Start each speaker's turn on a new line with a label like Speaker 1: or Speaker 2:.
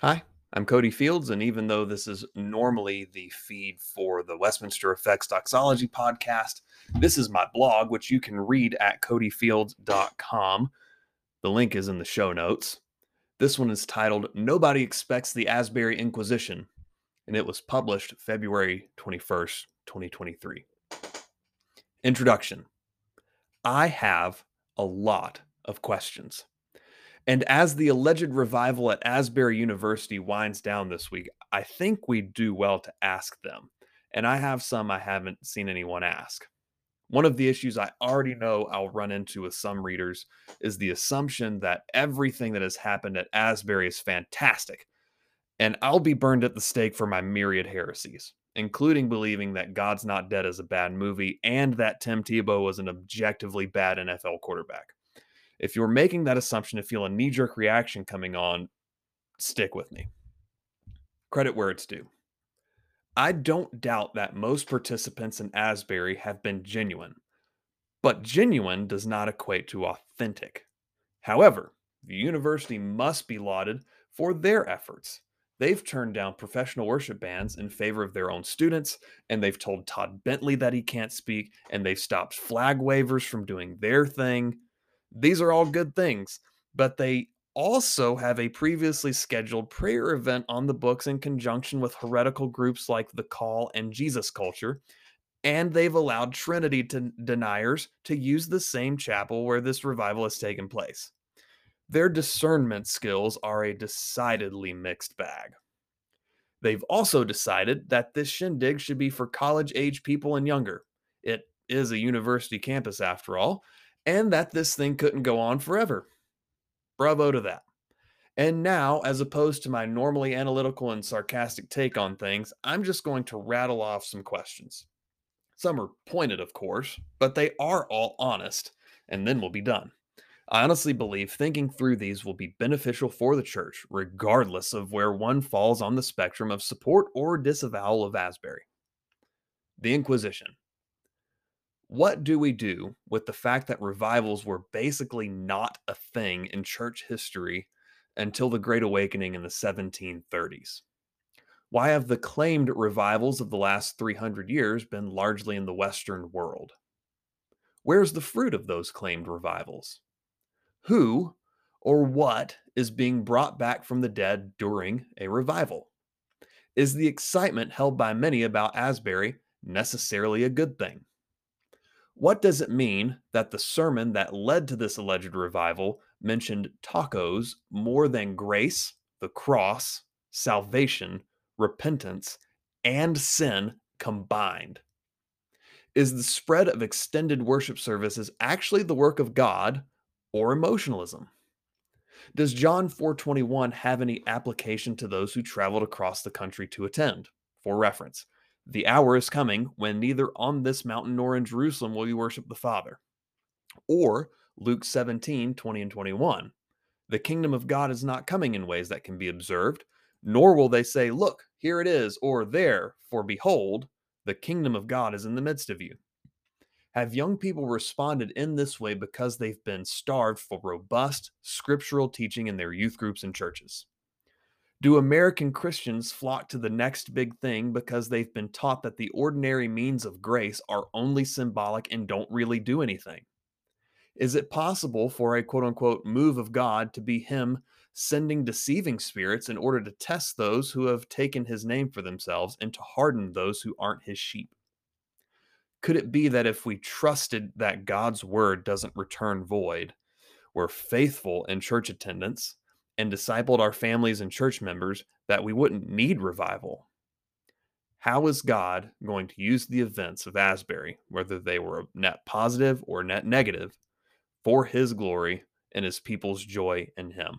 Speaker 1: Hi, I'm Cody Fields, and even though this is normally the feed for the Westminster Effects Doxology podcast, this is my blog, which you can read at codyfields.com. The link is in the show notes. This one is titled Nobody Expects the Asbury Inquisition, and it was published February 21st, 2023. Introduction I have a lot of questions. And as the alleged revival at Asbury University winds down this week, I think we do well to ask them. And I have some I haven't seen anyone ask. One of the issues I already know I'll run into with some readers is the assumption that everything that has happened at Asbury is fantastic. And I'll be burned at the stake for my myriad heresies, including believing that God's Not Dead is a bad movie and that Tim Tebow was an objectively bad NFL quarterback if you're making that assumption to feel a knee jerk reaction coming on, stick with me. Credit where it's due. I don't doubt that most participants in Asbury have been genuine, but genuine does not equate to authentic. However, the university must be lauded for their efforts. They've turned down professional worship bands in favor of their own students, and they've told Todd Bentley that he can't speak, and they've stopped flag wavers from doing their thing. These are all good things, but they also have a previously scheduled prayer event on the books in conjunction with heretical groups like The Call and Jesus Culture. And they've allowed Trinity to deniers to use the same chapel where this revival has taken place. Their discernment skills are a decidedly mixed bag. They've also decided that this shindig should be for college age people and younger. It is a university campus after all, and that this thing couldn't go on forever. Bravo to that. And now, as opposed to my normally analytical and sarcastic take on things, I'm just going to rattle off some questions. Some are pointed, of course, but they are all honest, and then we'll be done. I honestly believe thinking through these will be beneficial for the church, regardless of where one falls on the spectrum of support or disavowal of Asbury. The Inquisition. What do we do with the fact that revivals were basically not a thing in church history until the Great Awakening in the 1730s? Why have the claimed revivals of the last 300 years been largely in the Western world? Where's the fruit of those claimed revivals? Who or what is being brought back from the dead during a revival? Is the excitement held by many about Asbury necessarily a good thing? What does it mean that the sermon that led to this alleged revival mentioned tacos more than grace, the cross, salvation, repentance, and sin combined? Is the spread of extended worship services actually the work of God or emotionalism? Does John 4:21 have any application to those who traveled across the country to attend? For reference, the hour is coming when neither on this mountain nor in Jerusalem will you worship the Father. Or Luke 17, 20 and 21. The kingdom of God is not coming in ways that can be observed, nor will they say, Look, here it is, or there, for behold, the kingdom of God is in the midst of you. Have young people responded in this way because they've been starved for robust scriptural teaching in their youth groups and churches? Do American Christians flock to the next big thing because they've been taught that the ordinary means of grace are only symbolic and don't really do anything? Is it possible for a quote unquote move of God to be Him sending deceiving spirits in order to test those who have taken His name for themselves and to harden those who aren't His sheep? Could it be that if we trusted that God's word doesn't return void, we're faithful in church attendance, and discipled our families and church members that we wouldn't need revival. How is God going to use the events of Asbury, whether they were net positive or net negative, for his glory and his people's joy in him?